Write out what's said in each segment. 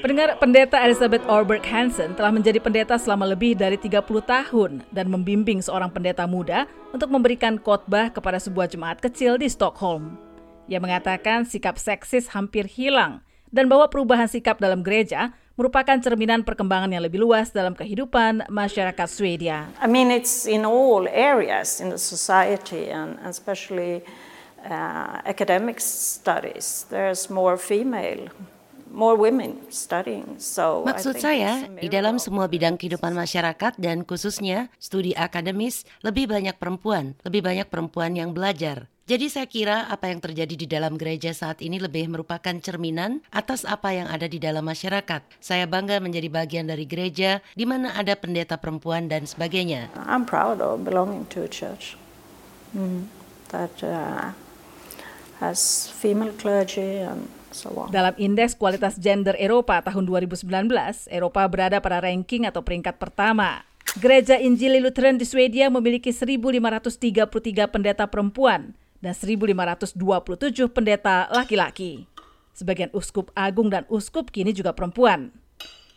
Pendengar pendeta Elizabeth Orberg Hansen telah menjadi pendeta selama lebih dari 30 tahun dan membimbing seorang pendeta muda untuk memberikan khotbah kepada sebuah jemaat kecil di Stockholm. Ia mengatakan sikap seksis hampir hilang dan bahwa perubahan sikap dalam gereja merupakan cerminan perkembangan yang lebih luas dalam kehidupan masyarakat Swedia. I mean, it's in all areas in the society and especially uh, academic studies. There's more female more women studying. So Maksud saya, di dalam semua bidang kehidupan masyarakat dan khususnya studi akademis, lebih banyak perempuan, lebih banyak perempuan yang belajar. Jadi saya kira apa yang terjadi di dalam gereja saat ini lebih merupakan cerminan atas apa yang ada di dalam masyarakat. Saya bangga menjadi bagian dari gereja di mana ada pendeta perempuan dan sebagainya. I'm proud of belonging to a church mm, that uh, has female clergy and dalam Indeks Kualitas Gender Eropa tahun 2019, Eropa berada pada ranking atau peringkat pertama. Gereja Injili Lutheran di Swedia memiliki 1.533 pendeta perempuan dan 1.527 pendeta laki-laki. Sebagian uskup agung dan uskup kini juga perempuan.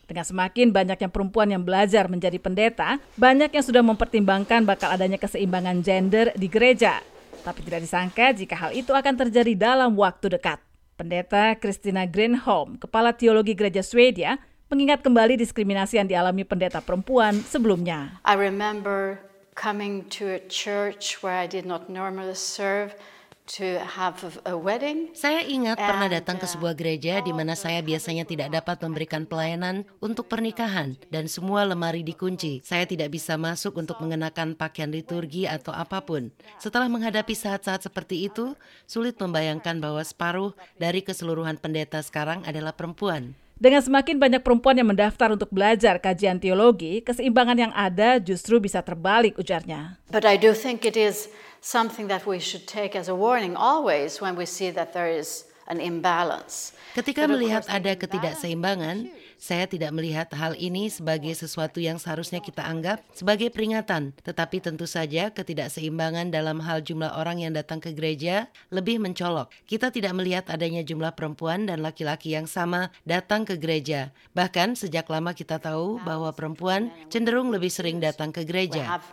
Dengan semakin banyaknya perempuan yang belajar menjadi pendeta, banyak yang sudah mempertimbangkan bakal adanya keseimbangan gender di gereja. Tapi tidak disangka jika hal itu akan terjadi dalam waktu dekat. Pendeta Christina Greenholm, Kepala Teologi Gereja Swedia, mengingat kembali diskriminasi yang dialami pendeta perempuan sebelumnya. I remember coming to a church where I did not normally serve to have a wedding. Saya ingat pernah datang ke uh, sebuah gereja di mana saya biasanya tidak dapat memberikan pelayanan untuk pernikahan dan semua lemari dikunci. Saya tidak bisa masuk untuk mengenakan pakaian liturgi atau apa pun. Setelah menghadapi saat-saat seperti itu, sulit membayangkan bahwa separuh dari keseluruhan pendeta sekarang adalah perempuan. Dengan semakin banyak perempuan yang mendaftar untuk belajar kajian teologi, keseimbangan yang ada justru bisa terbalik ujarnya. But I do think it is something that we should take as a warning always when we see that there is an imbalance. Ketika melihat ada ketidakseimbangan, saya tidak melihat hal ini sebagai sesuatu yang seharusnya kita anggap sebagai peringatan, tetapi tentu saja ketidakseimbangan dalam hal jumlah orang yang datang ke gereja lebih mencolok. Kita tidak melihat adanya jumlah perempuan dan laki-laki yang sama datang ke gereja. Bahkan sejak lama kita tahu bahwa perempuan cenderung lebih sering datang ke gereja.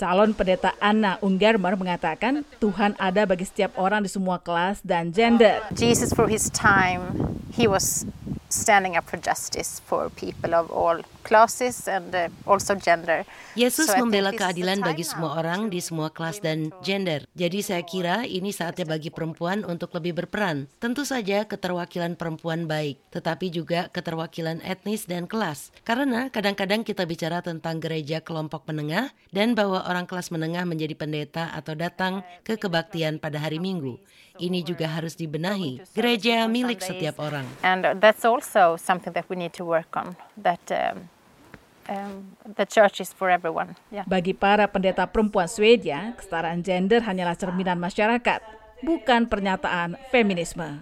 Calon pendeta Anna Ungermer mengatakan Tuhan ada bagi setiap orang di semua kelas dan gender. Jesus for his time, he was standing up for justice for people of all classes and uh, also gender. Yesus so membela keadilan bagi semua orang di semua kelas dan gender. Jadi saya kira ini saatnya bagi perempuan untuk lebih berperan. Tentu saja keterwakilan perempuan baik, tetapi juga keterwakilan etnis dan kelas. Karena kadang-kadang kita bicara tentang gereja kelompok menengah dan bahwa orang kelas menengah menjadi pendeta atau datang ke kebaktian pada hari Minggu. Ini juga harus dibenahi. Gereja milik setiap orang. And that's also something that we need to work on. That um, um, the church is for everyone. Yeah. Bagi para pendeta perempuan Swedia, kesetaraan gender hanyalah cerminan masyarakat, bukan pernyataan feminisme.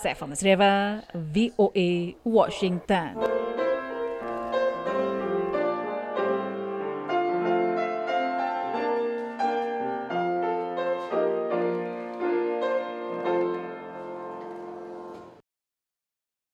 Saya Famas Reva, VOA, Washington.